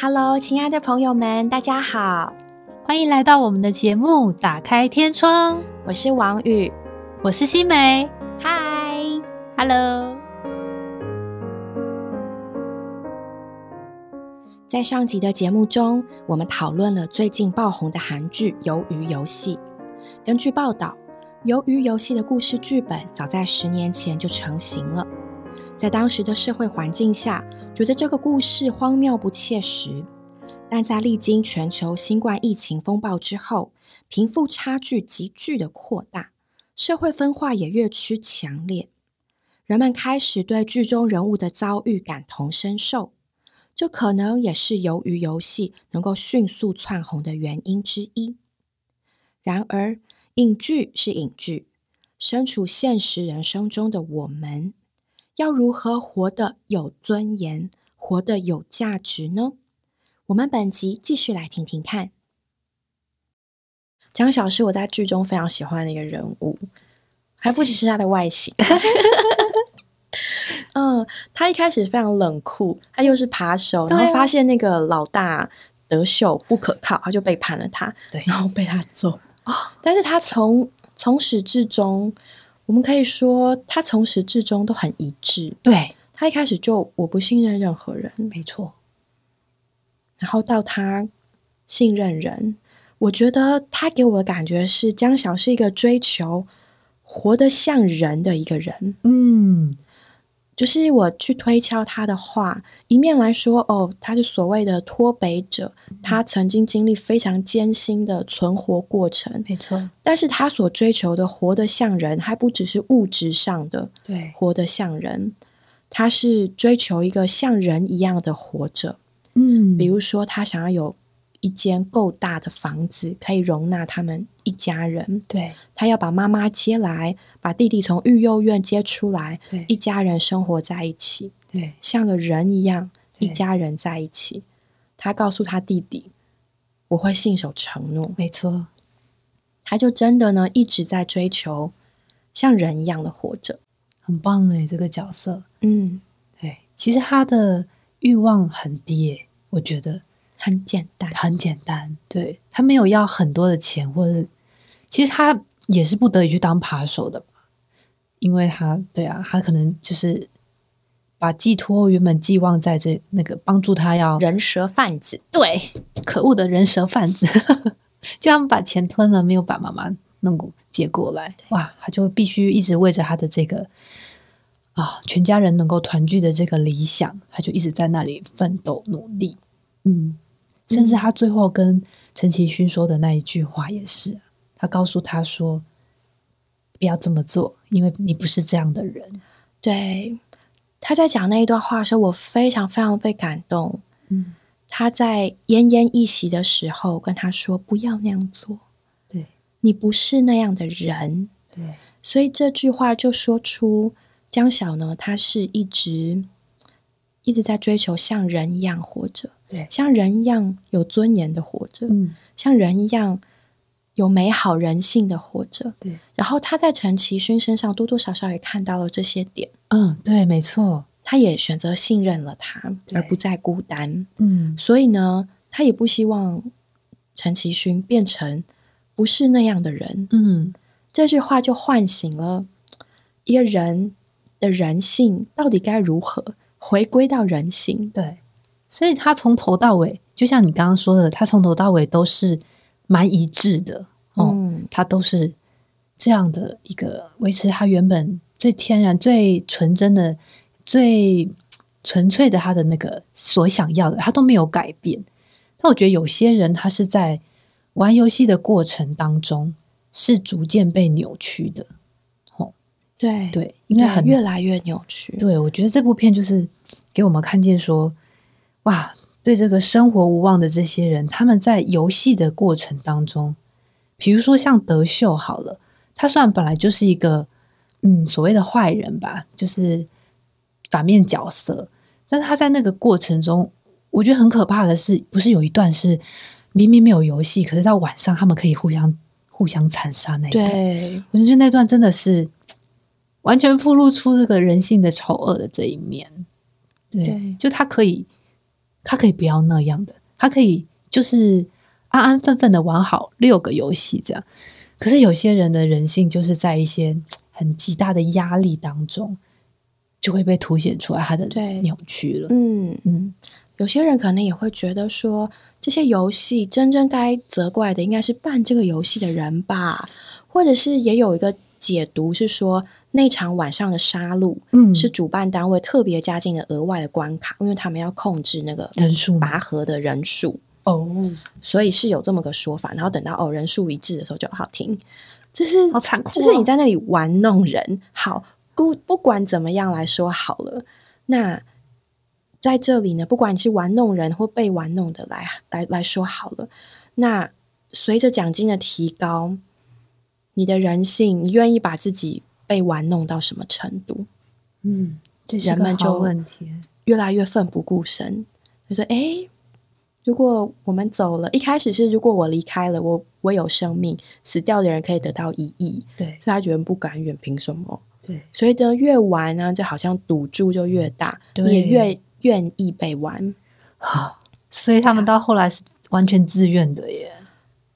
Hello，亲爱的朋友们，大家好，欢迎来到我们的节目《打开天窗》。我是王宇，我是新梅。嗨，Hello。在上集的节目中，我们讨论了最近爆红的韩剧《鱿鱼游戏》。根据报道，《鱿鱼游戏》的故事剧本早在十年前就成型了。在当时的社会环境下，觉得这个故事荒谬不切实。但在历经全球新冠疫情风暴之后，贫富差距急剧的扩大，社会分化也越趋强烈，人们开始对剧中人物的遭遇感同身受。这可能也是由于游戏能够迅速窜红的原因之一。然而，影剧是影剧，身处现实人生中的我们，要如何活得有尊严、活得有价值呢？我们本集继续来听听看。江晓是我在剧中非常喜欢的一个人物，还不只是他的外形。嗯，他一开始非常冷酷，他又是扒手，然后发现那个老大德秀不可靠，他就背叛了他，对，然后被他揍。但是他从从始至终，我们可以说他从始至终都很一致。对他一开始就我不信任任何人，没错。然后到他信任人，我觉得他给我的感觉是江晓是一个追求活得像人的一个人。嗯。就是我去推敲他的话，一面来说，哦，他是所谓的脱北者，他曾经经历非常艰辛的存活过程，没错。但是他所追求的活得像人，还不只是物质上的，对，活得像人，他是追求一个像人一样的活着。嗯，比如说他想要有。一间够大的房子可以容纳他们一家人。对，他要把妈妈接来，把弟弟从育幼院接出来，对，一家人生活在一起，对，像个人一样，一家人在一起。他告诉他弟弟：“我会信守承诺。”没错，他就真的呢一直在追求像人一样的活着，很棒哎，这个角色，嗯，对，其实他的欲望很低哎，我觉得。很简单，很简单。对他没有要很多的钱，或者其实他也是不得已去当扒手的嘛，因为他对啊，他可能就是把寄托原本寄望在这那个帮助他要人蛇贩子，对，可恶的人蛇贩子，就他们把钱吞了，没有把妈妈弄接过来，哇，他就必须一直为着他的这个啊，全家人能够团聚的这个理想，他就一直在那里奋斗努力，嗯。甚至他最后跟陈其勋说的那一句话也是，他告诉他说：“不要这么做，因为你不是这样的人。”对，他在讲那一段话的时候，我非常非常被感动。嗯，他在奄奄一息的时候跟他说：“不要那样做，对你不是那样的人。”对，所以这句话就说出江晓呢，他是一直。一直在追求像人一样活着，对，像人一样有尊严的活着，嗯，像人一样有美好人性的活着，对。然后他在陈其勋身上多多少少也看到了这些点，嗯，对，没错。他也选择信任了他，而不再孤单，嗯。所以呢，他也不希望陈其勋变成不是那样的人，嗯。这句话就唤醒了一个人的人性到底该如何。回归到人性，对，所以他从头到尾，就像你刚刚说的，他从头到尾都是蛮一致的，嗯，他都是这样的一个维持他原本最天然、最纯真的、最纯粹的他的那个所想要的，他都没有改变。但我觉得有些人，他是在玩游戏的过程当中，是逐渐被扭曲的。哦对对，应该很越来越扭曲。对，我觉得这部片就是给我们看见说，哇，对这个生活无望的这些人，他们在游戏的过程当中，比如说像德秀好了，他虽然本来就是一个嗯所谓的坏人吧，就是反面角色，但是他在那个过程中，我觉得很可怕的是，不是有一段是明明没有游戏，可是到晚上他们可以互相互相残杀那一段，我就觉得那段真的是。完全暴露出这个人性的丑恶的这一面，对，就他可以他可以不要那样的，他可以就是安安分分的玩好六个游戏这样。可是有些人的人性就是在一些很极大的压力当中，就会被凸显出来他的对扭曲了。嗯，嗯，有些人可能也会觉得说，这些游戏真正该责怪的应该是办这个游戏的人吧，或者是也有一个解读是说，那场晚上的杀戮嗯是主办单位特别加进了额外的关卡，因为他们要控制那个人数拔河的人数，哦，所以是有这么个说法。然后等到哦人数一致的时候就好听，就是好残酷哦就是你在那里玩弄人。好，不不管怎么样来说好了，那在这里呢，不管你是玩弄人或被玩弄的来来来说好了，那随着奖金的提高，你的人性，你愿意把自己被玩弄到什么程度？嗯，人们就问题。越来越奋不顾身，就说：“诶，如果我们走了，一开始是如果我离开了，我我有生命，死掉的人可以得到一亿，对所以他觉得不甘愿，凭什么？对，所以呢，越玩呢，就好像赌注就越大，你也越愿意被玩。所以他们到后来是完全自愿的耶。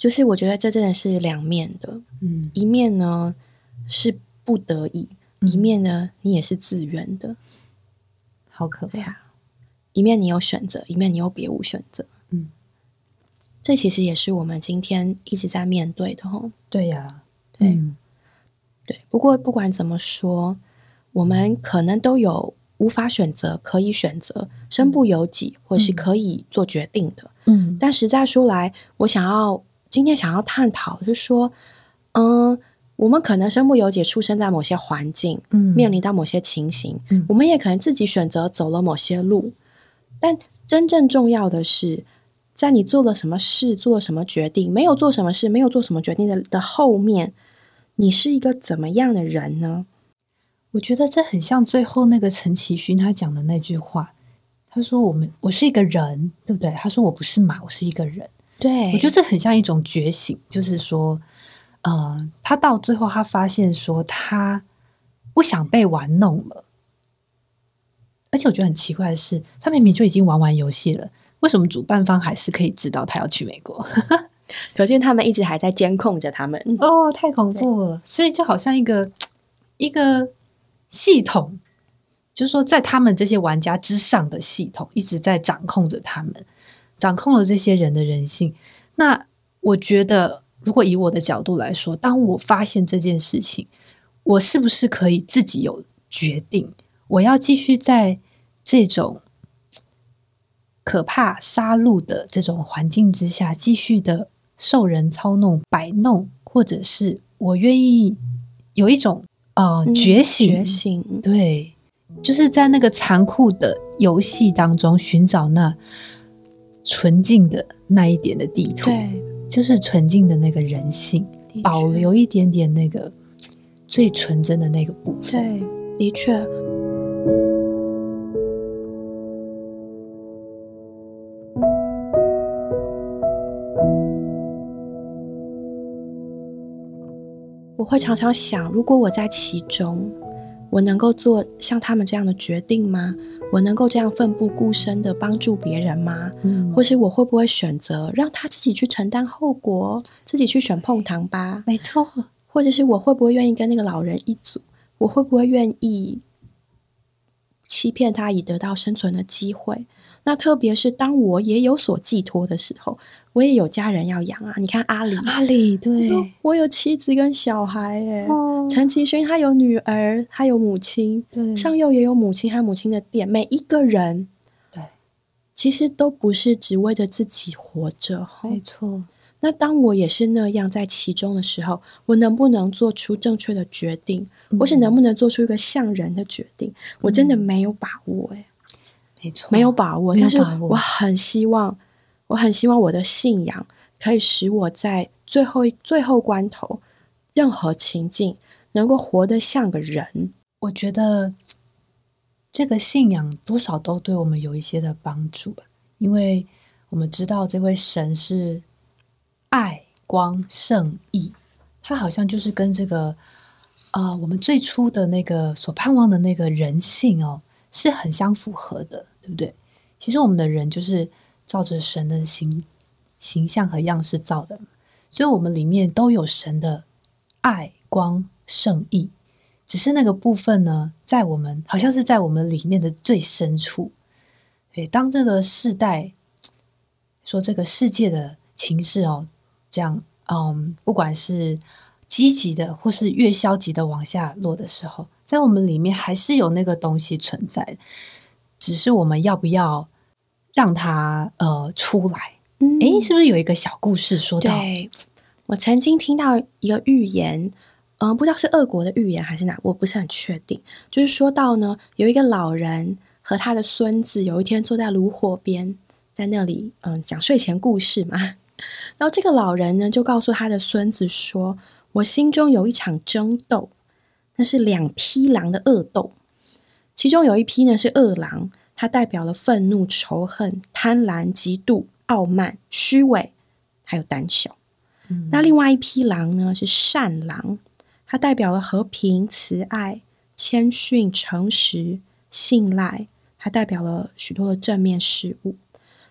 就是我觉得这真的是两面的，嗯，一面呢是不得已，嗯一面呢你也是自愿的，好可怕。对呀、一面你有选择，一面你又别无选择。嗯，这其实也是我们今天一直在面对的吼。对呀、对嗯对，不过不管怎么说，我们可能都有无法选择、可以选择、身不由己，或是可以做决定的。嗯但实在说来，我想要今天想要探讨，就是说，嗯，我们可能身不由己，出生在某些环境，嗯面临到某些情形，嗯我们也可能自己选择走了某些路，但真正重要的是，在你做了什么事、做了什么决定、没有做什么事、没有做什么决定的的后面，你是一个怎么样的人呢？我觉得这很像最后那个陈其勋他讲的那句话，他说：“我们我是一个人，对不对？”他说：“我不是马，我是一个人。”对我觉得这很像一种觉醒，就是说，呃，他到最后他发现说他不想被玩弄了，而且我觉得很奇怪的是，他明明就已经玩完游戏了，为什么主办方还是可以知道他要去美国？可见他们一直还在监控着他们。哦，太恐怖了！所以就好像一个一个系统，就是说在他们这些玩家之上的系统，一直在掌控着他们，掌控了这些人的人性。那我觉得，如果以我的角度来说，当我发现这件事情，我是不是可以自己有决定？我要继续在这种可怕杀戮的这种环境之下，继续的受人操弄、摆弄，或者是我愿意有一种呃嗯觉醒，觉醒，对，就是在那个残酷的游戏当中寻找那纯净的那一点的地图，对，就是纯净的那个人性，保留一点点那个最纯真的那个部分。对，的确，我会常常想，如果我在其中，我能够做像他们这样的决定吗？我能够这样奋不顾身的帮助别人吗？嗯，或是我会不会选择让他自己去承担后果，自己去选碰糖吧？没错，或者是我会不会愿意跟那个老人一组？我会不会愿意欺骗他以得到生存的机会？那特别是当我也有所寄托的时候，我也有家人要养啊。你看阿里，阿里对我有妻子跟小孩、欸，哦陈其勋他有女儿，他有母亲，对上佑也有母亲还有母亲的店，每一个人对，其实都不是只为着自己活着哈。没错，那当我也是那样在其中的时候，我能不能做出正确的决定，或是能不能做出一个像人的决定？我真的没有把握、欸，没错，没有把握。但是我很希望，我很希望我的信仰可以使我在最后最后关头，任何情境能够活得像个人。我觉得这个信仰多少都对我们有一些的帮助吧，因为我们知道这位神是爱、光、圣、义，他好像就是跟这个啊、我们最初的那个所盼望的那个人性哦，是很相符合的，对不对？其实我们的人就是照着神的形形象和样式造的，所以我们里面都有神的爱、光、圣意，只是那个部分呢，在我们好像是在我们里面的最深处。对，当这个世代说这个世界的情势哦，这样，嗯，不管是积极的或是越消极的往下落的时候，在我们里面还是有那个东西存在，只是我们要不要让他呃出来？诶，是不是有一个小故事说到？对我曾经听到一个预言，嗯，不知道是俄国的预言还是哪，我不是很确定。就是说到呢，有一个老人和他的孙子有一天坐在炉火边，在那里嗯讲睡前故事嘛。然后这个老人呢就告诉他的孙子说：“我心中有一场争斗，那是两匹狼的恶斗，其中有一匹呢是恶狼，它代表了愤怒、仇恨、贪婪、嫉妒。”傲慢、虚伪，还有胆小。那另外一匹狼呢？是善狼，它代表了和平、慈爱、谦逊、诚实、信赖，它代表了许多的正面事物。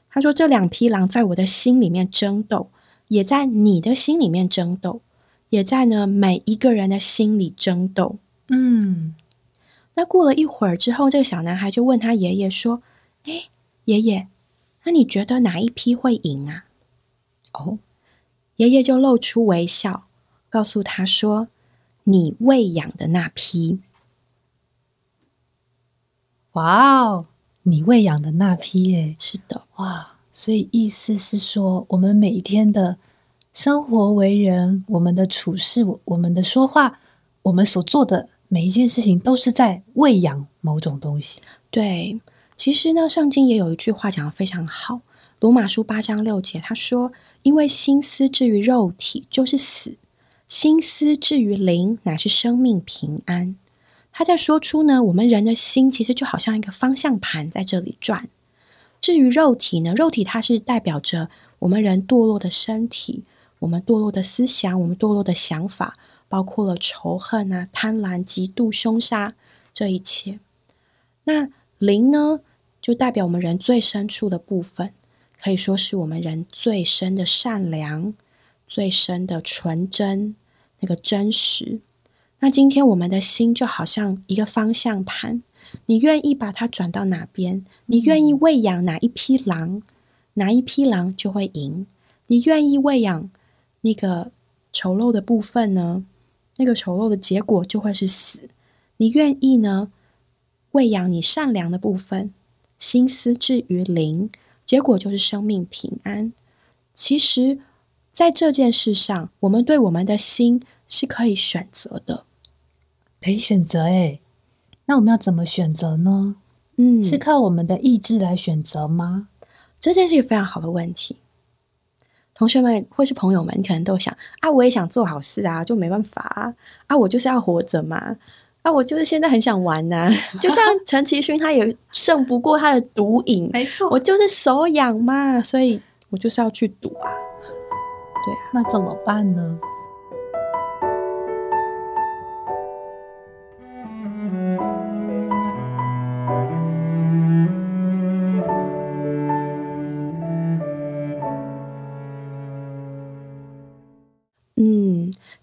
他说：“这两匹狼在我的心里面争斗，也在你的心里面争斗，也在呢每一个人的心里争斗。”嗯。那过了一会儿之后，这个小男孩就问他爷爷说：“哎，爷爷。”那你觉得哪一批会赢啊？哦，爷爷就露出微笑，告诉他说：“你喂养的那批。”哇哦，你喂养的那批耶！是的，哇，所以意思是说，我们每一天的生活为人，我们的处事，我们的说话，我们所做的每一件事情，都是在喂养某种东西。对。其实呢，圣经也有一句话讲的非常好，《罗马书》八章六节，他说：“因为心思至于肉体就是死，心思至于灵乃是生命平安。”他在说出呢，我们人的心其实就好像一个方向盘在这里转。至于肉体呢，肉体它是代表着我们人堕落的身体，我们堕落的思想，我们堕落的想法，包括了仇恨啊、贪婪、嫉妒、凶杀这一切。那灵呢？就代表我们人最深处的部分，可以说是我们人最深的善良、最深的纯真，那个真实。那今天我们的心就好像一个方向盘，你愿意把它转到哪边？你愿意喂养哪一匹狼，哪一匹狼就会赢。你愿意喂养那个丑陋的部分呢？那个丑陋的结果就会是死。你愿意呢？喂养你善良的部分。心思置于灵，结果就是生命平安。其实，在这件事上，我们对我们的心是可以选择的，可以选择。哎，那我们要怎么选择呢？嗯，是靠我们的意志来选择吗？这件是一个非常好的问题。同学们或是朋友们，可能都想啊，我也想做好事啊，就没办法啊，啊，我就是要活着嘛。啊，我就是现在很想玩呐，就像 陈其勋，他也胜不过他的毒瘾，没错，我就是手痒嘛，所以我就是要去赌啊。对啊，那怎么办呢？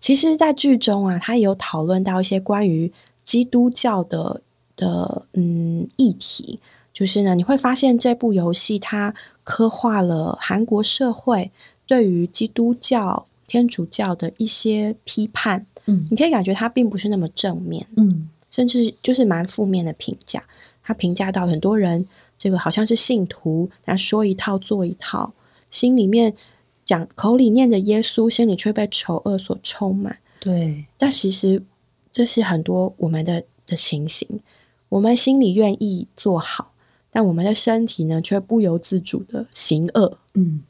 其实，在剧中啊，他也有讨论到一些关于。基督教的的嗯议题，就是呢，你会发现这部游戏它刻画了韩国社会对于基督教、天主教的一些批判。嗯，你可以感觉它并不是那么正面，嗯，甚至就是蛮负面的评价。他评价到很多人，这个好像是信徒，他说一套做一套，心里面讲口里念着耶稣，心里却被丑恶所充满。对，但其实。这是很多我们的的情形，我们心里愿意做好，但我们的身体呢，却不由自主的行恶。嗯，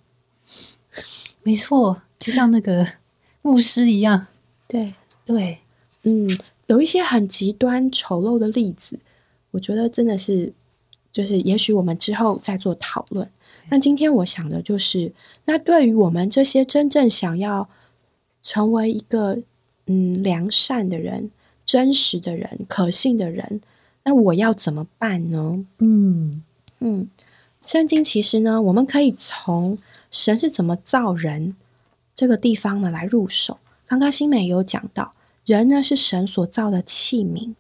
没错，就像那个 牧师一样。对对，嗯，有一些很极端丑陋的例子，我觉得真的是，就是也许我们之后再做讨论。那今天我想的就是，那对于我们这些真正想要成为一个嗯良善的人。真实的人，可信的人，那我要怎么办呢？嗯嗯，圣经其实呢，我们可以从神是怎么造人这个地方呢来入手。刚刚新美有讲到，人呢是神所造的器皿，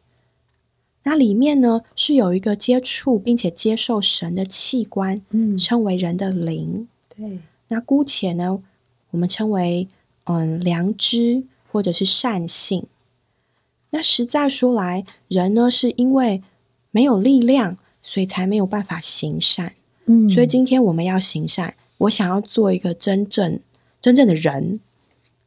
那里面呢是有一个接触并且接受神的器官，嗯称为人的灵。对，那姑且呢，我们称为嗯良知或者是善性。那实在说来，人呢是因为没有力量，所以才没有办法行善。嗯所以今天我们要行善，我想要做一个真正真正的人，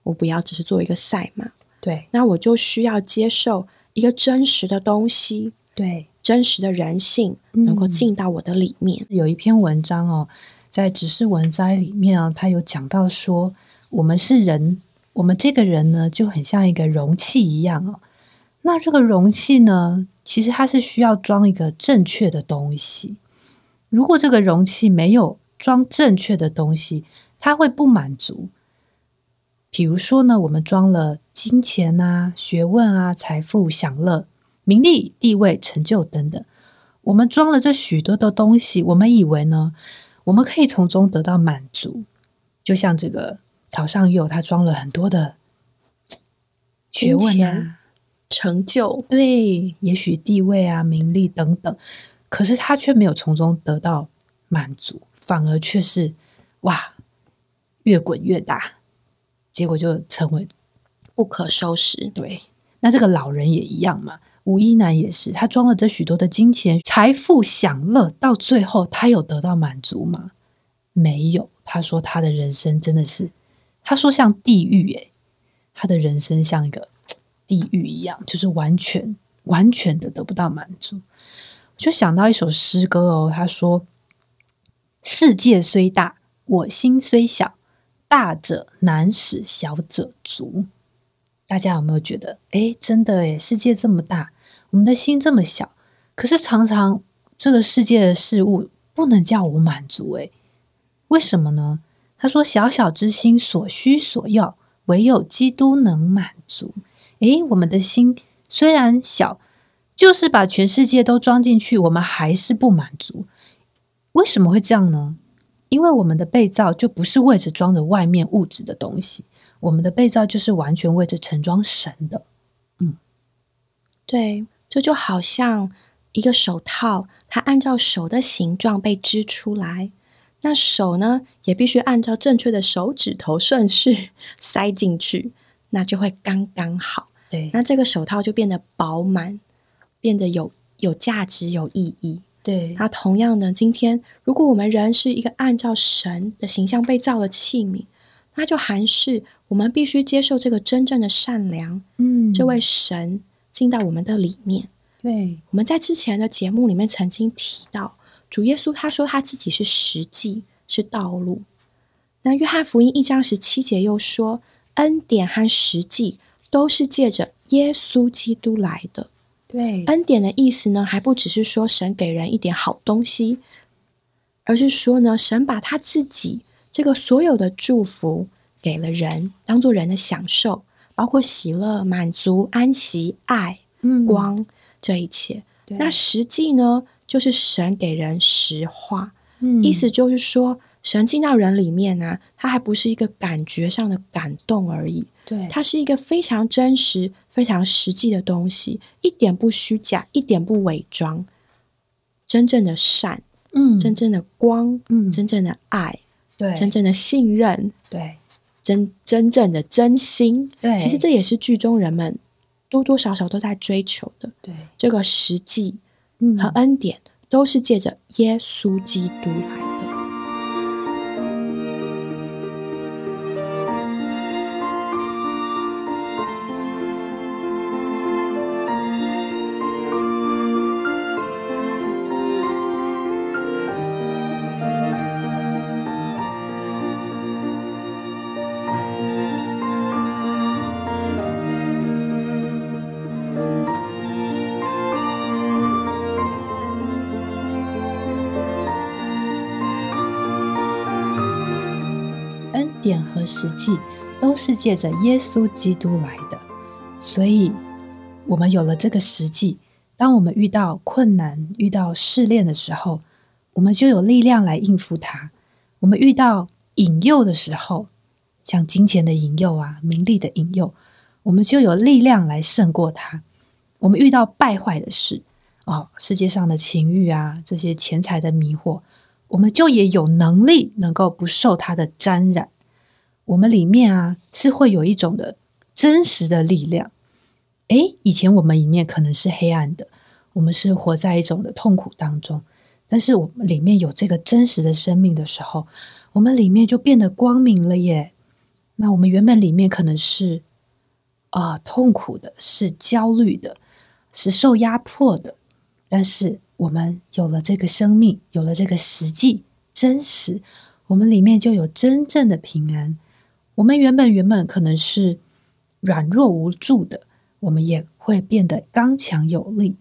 我不要只是做一个赛马，对那我就需要接受一个真实的东西，对，真实的人性嗯能够进到我的里面。有一篇文章哦，在《只是文摘》里面啊，他有讲到说，我们是人，我们这个人呢，就很像一个容器一样哦。那这个容器呢，其实它是需要装一个正确的东西。如果这个容器没有装正确的东西，它会不满足。比如说呢，我们装了金钱啊、学问啊、财富、享乐、名利、地位、成就等等。我们装了这许多的东西，我们以为呢，我们可以从中得到满足。就像这个草上佑，他装了很多的学问啊，成就，对，也许地位啊、名利等等，可是他却没有从中得到满足，反而却是哇，越滚越大，结果就成为不可收拾。对。那这个老人也一样嘛，吴一男也是，他装了这许多的金钱、财富、享乐，到最后他有得到满足吗？没有。他说他的人生真的是，他说像地狱诶，他的人生像一个地狱一样，就是完全完全的得不到满足。我就想到一首诗歌哦，他说：“世界虽大，我心虽小，大者难使小者足。”大家有没有觉得，诶，真的诶，世界这么大，我们的心这么小，可是常常这个世界的事物不能叫我满足，诶，为什么呢？他说：“小小之心所需所要，唯有基督能满足。”诶，我们的心虽然小，就是把全世界都装进去，我们还是不满足。为什么会这样呢？因为我们的被罩就不是为着装着外面物质的东西，我们的被罩就是完全为着盛装神的。嗯对，这就好像一个手套，它按照手的形状被织出来，那手呢也必须按照正确的手指头顺序 塞进去，那就会刚刚好。对那这个手套就变得饱满，变得有有价值、有意义。对那同样呢，今天如果我们人是一个按照神的形象被造的器皿，那就还是我们必须接受这个真正的善良，嗯这位神进到我们的里面。对我们在之前的节目里面曾经提到，主耶稣他说他自己是实际，是道路。那约翰福音一章十七节又说，恩典和实际都是借着耶稣基督来的。对。恩典的意思呢，还不只是说神给人一点好东西，而是说呢，神把他自己这个所有的祝福给了人，当做人的享受，包括喜乐、满足、安息、爱、嗯。光这一切。那实际呢，就是神给人实话，嗯。意思就是说，神进到人里面呢、它还不是一个感觉上的感动而已，对。它是一个非常真实、非常实际的东西，一点不虚假，一点不伪装，真正的善，嗯。真正的光，嗯。真正的爱，对。真正的信任，对。真真正的真心。对。其实这也是剧中人们多多少少都在追求的。对。这个实际嗯。和恩典，都是借着耶稣基督来点和实际都是借着耶稣基督来的，所以我们有了这个实际，当我们遇到困难、遇到试炼的时候，我们就有力量来应付它。我们遇到引诱的时候，像金钱的引诱啊、名利的引诱，我们就有力量来胜过它。我们遇到败坏的事，哦，世界上的情欲啊，这些钱财的迷惑，我们就也有能力能够不受它的沾染。我们里面啊，是会有一种的真实的力量。诶，以前我们里面可能是黑暗的，我们是活在一种的痛苦当中。但是我们里面有这个真实的生命的时候，我们里面就变得光明了耶。那我们原本里面可能是啊痛苦的，是焦虑的，是受压迫的。但是我们有了这个生命，有了这个实际真实，我们里面就有真正的平安。我们原本原本可能是软弱无助的。我们也会变得刚强有力，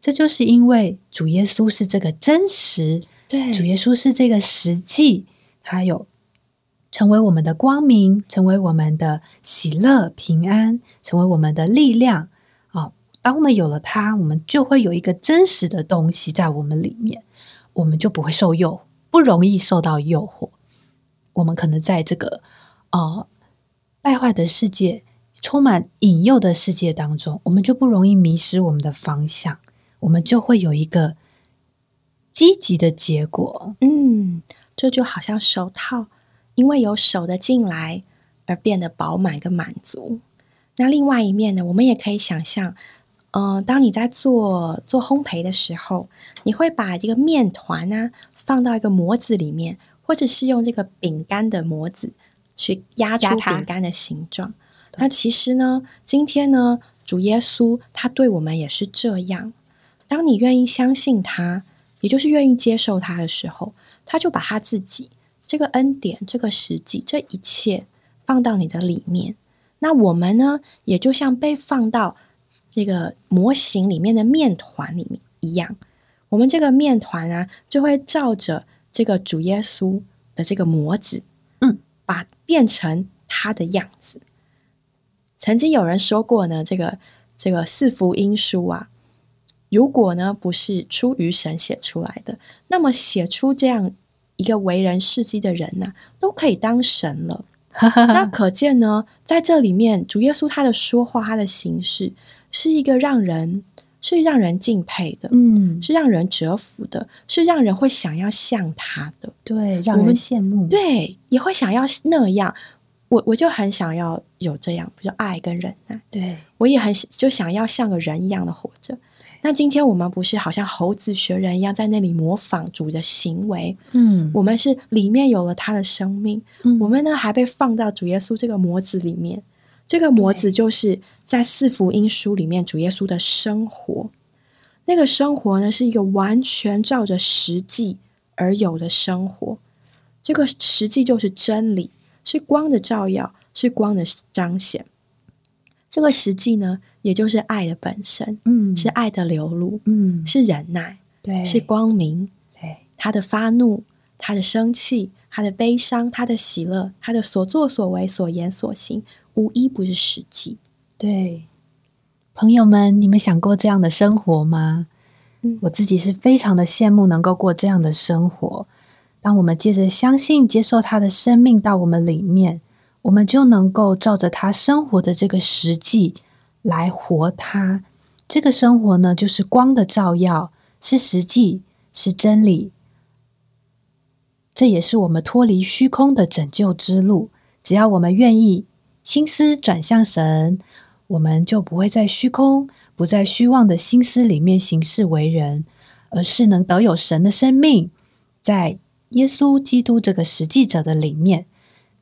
这就是因为主耶稣是这个真实，对，主耶稣是这个实际，他有成为我们的光明，成为我们的喜乐平安，成为我们的力量啊！当我们有了他，我们就会有一个真实的东西在我们里面，我们就不会受诱，不容易受到诱惑。我们可能在这个呃败坏的世界。充满引诱的世界当中，我们就不容易迷失我们的方向，我们就会有一个积极的结果。嗯，这就好像手套，因为有手的进来而变得饱满跟满足。那另外一面呢，我们也可以想象，嗯，当你在做做烘焙的时候，你会把这个面团呢放到一个模子里面，或者是用这个饼干的模子去压出饼干的形状。那其实呢，今天呢，主耶稣他对我们也是这样。当你愿意相信他，也就是愿意接受他的时候，他就把他自己这个恩典、这个实际、这一切放到你的里面。那我们呢，也就像被放到那个模型里面的面团里面一样，我们这个面团啊，就会照着这个主耶稣的这个模子，嗯，把变成他的样子。曾经有人说过呢，这个这个四福音书啊，如果呢不是出于神写出来的，那么写出这样一个为人事迹的人呢，都可以当神了。那可见呢，在这里面，主耶稣他的说话，他的形式，是一个让人是让人敬佩的，嗯，是让人折服的，是让人会想要像他的，对，让人羡慕，对，也会想要那样。我我就很想要有这样，比如爱跟忍耐。对我也很就想要像个人一样的活着。那今天我们不是好像猴子学人一样，在那里模仿主的行为？嗯，我们是里面有了他的生命。嗯，我们呢还被放到主耶稣这个模子里面。这个模子就是在四福音书里面主耶稣的生活。那个生活呢是一个完全照着实际而有的生活。这个实际就是真理。是光的照耀，是光的彰显。这个实际呢，也就是爱的本身，嗯，是爱的流露，嗯，是忍耐，对，是光明，对，他的发怒，他的生气，他的悲伤，他的喜乐，他的所作所为、所言所行，无一不是实际。对，朋友们，你们想过这样的生活吗？嗯，我自己是非常的羡慕能够过这样的生活。当我们接着相信、接受他的生命到我们里面，我们就能够照着他生活的这个实际来活他。这个生活呢，就是光的照耀，是实际，是真理。这也是我们脱离虚空的拯救之路。只要我们愿意心思转向神，我们就不会在虚空、不在虚妄的心思里面行事为人，而是能得有神的生命在。耶稣基督这个实际者的里面，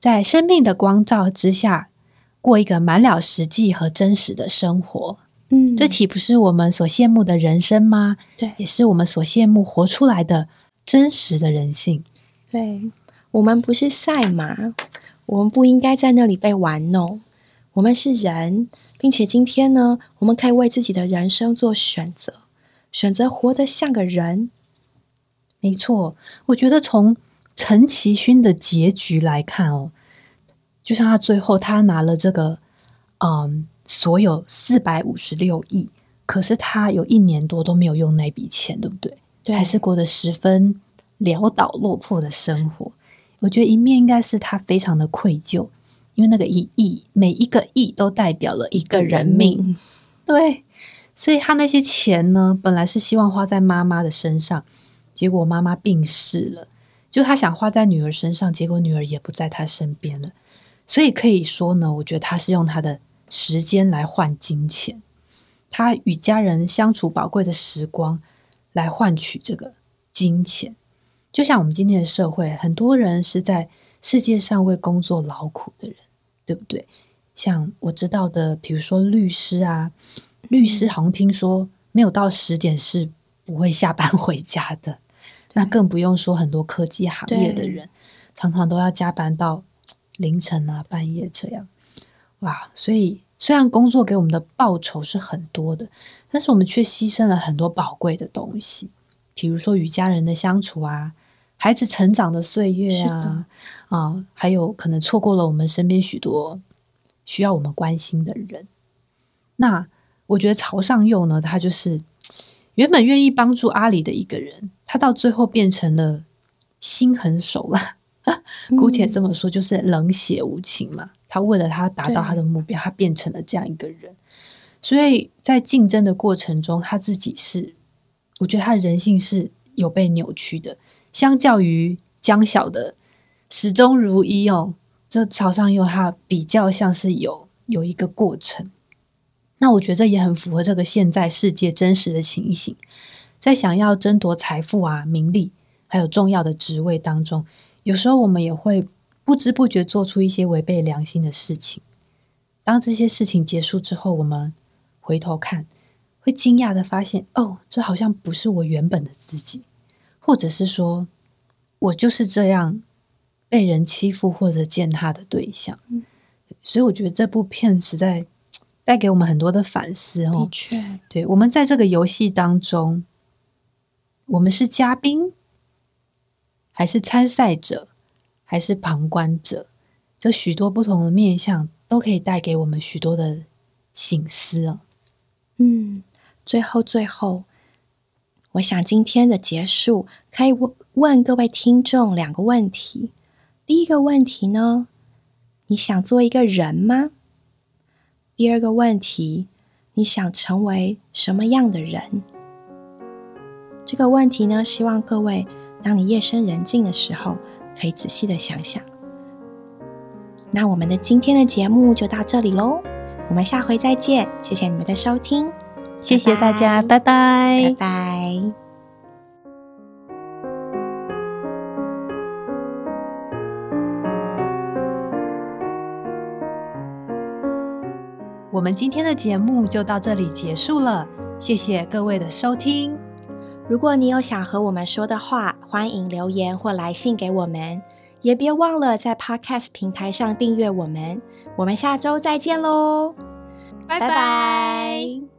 在生命的光照之下，过一个满了实际和真实的生活。嗯，这岂不是我们所羡慕的人生吗？对，也是我们所羡慕活出来的真实的人性。对，我们不是赛马，我们不应该在那里被玩弄。我们是人，并且今天呢，我们可以为自己的人生做选择，选择活得像个人。没错，我觉得从陈其勋的结局来看哦，就像他最后他拿了这个嗯，所有四百五十六亿，可是他有一年多都没有用那笔钱，对不对？对，还是过得十分潦倒落魄的生活。我觉得一面应该是他非常的愧疚，因为那个一亿每一个亿都代表了一个人命，对，所以他那些钱呢，本来是希望花在妈妈的身上，结果妈妈病逝了，就他想花在女儿身上，结果女儿也不在他身边了，所以可以说呢，我觉得他是用他的时间来换金钱，他与家人相处宝贵的时光来换取这个金钱。就像我们今天的社会，很多人是在世界上为工作劳苦的人，对不对？像我知道的，比如说律师啊，律师好像听说没有到十点是不会下班回家的。那更不用说很多科技行业的人，常常都要加班到凌晨啊、半夜这样。哇！所以虽然工作给我们的报酬是很多的，但是我们却牺牲了很多宝贵的东西，比如说与家人的相处啊。孩子成长的岁月啊，啊，还有可能错过了我们身边许多需要我们关心的人。那我觉得曹尚佑呢，他就是原本愿意帮助阿里的一个人，他到最后变成了心狠手辣，姑且这么说，就是冷血无情嘛。他为了他达到他的目标，他变成了这样一个人。所以在竞争的过程中，他自己是，我觉得他的人性是有被扭曲的。相较于江小的始终如一哦，这曹尚佑他比较像是有有一个过程。那我觉得这也很符合这个现在世界真实的情形，在想要争夺财富啊、名利，还有重要的职位当中，有时候我们也会不知不觉做出一些违背良心的事情。当这些事情结束之后，我们回头看，会惊讶的发现，哦，这好像不是我原本的自己。或者是说，我就是这样被人欺负或者践踏的对象，所以我觉得这部片实在带给我们很多的反思哦。的确，对我们在这个游戏当中，我们是嘉宾，还是参赛者，还是旁观者？这许多不同的面向都可以带给我们许多的醒思哦。嗯，最后，最后。我想今天的结束可以问问各位听众两个问题。第一个问题呢，你想做一个人吗？第二个问题，你想成为什么样的人？这个问题呢，希望各位当你夜深人静的时候，可以仔细的想想。那我们的今天的节目就到这里喽，我们下回再见，谢谢你们的收听。谢谢大家，拜拜，拜拜。我们今天的节目就到这里结束了，谢谢各位的收听。如果你有想和我们说的话，欢迎留言或来信给我们，也别忘了在 Podcast 平台上订阅我们。我们下周再见喽，拜拜。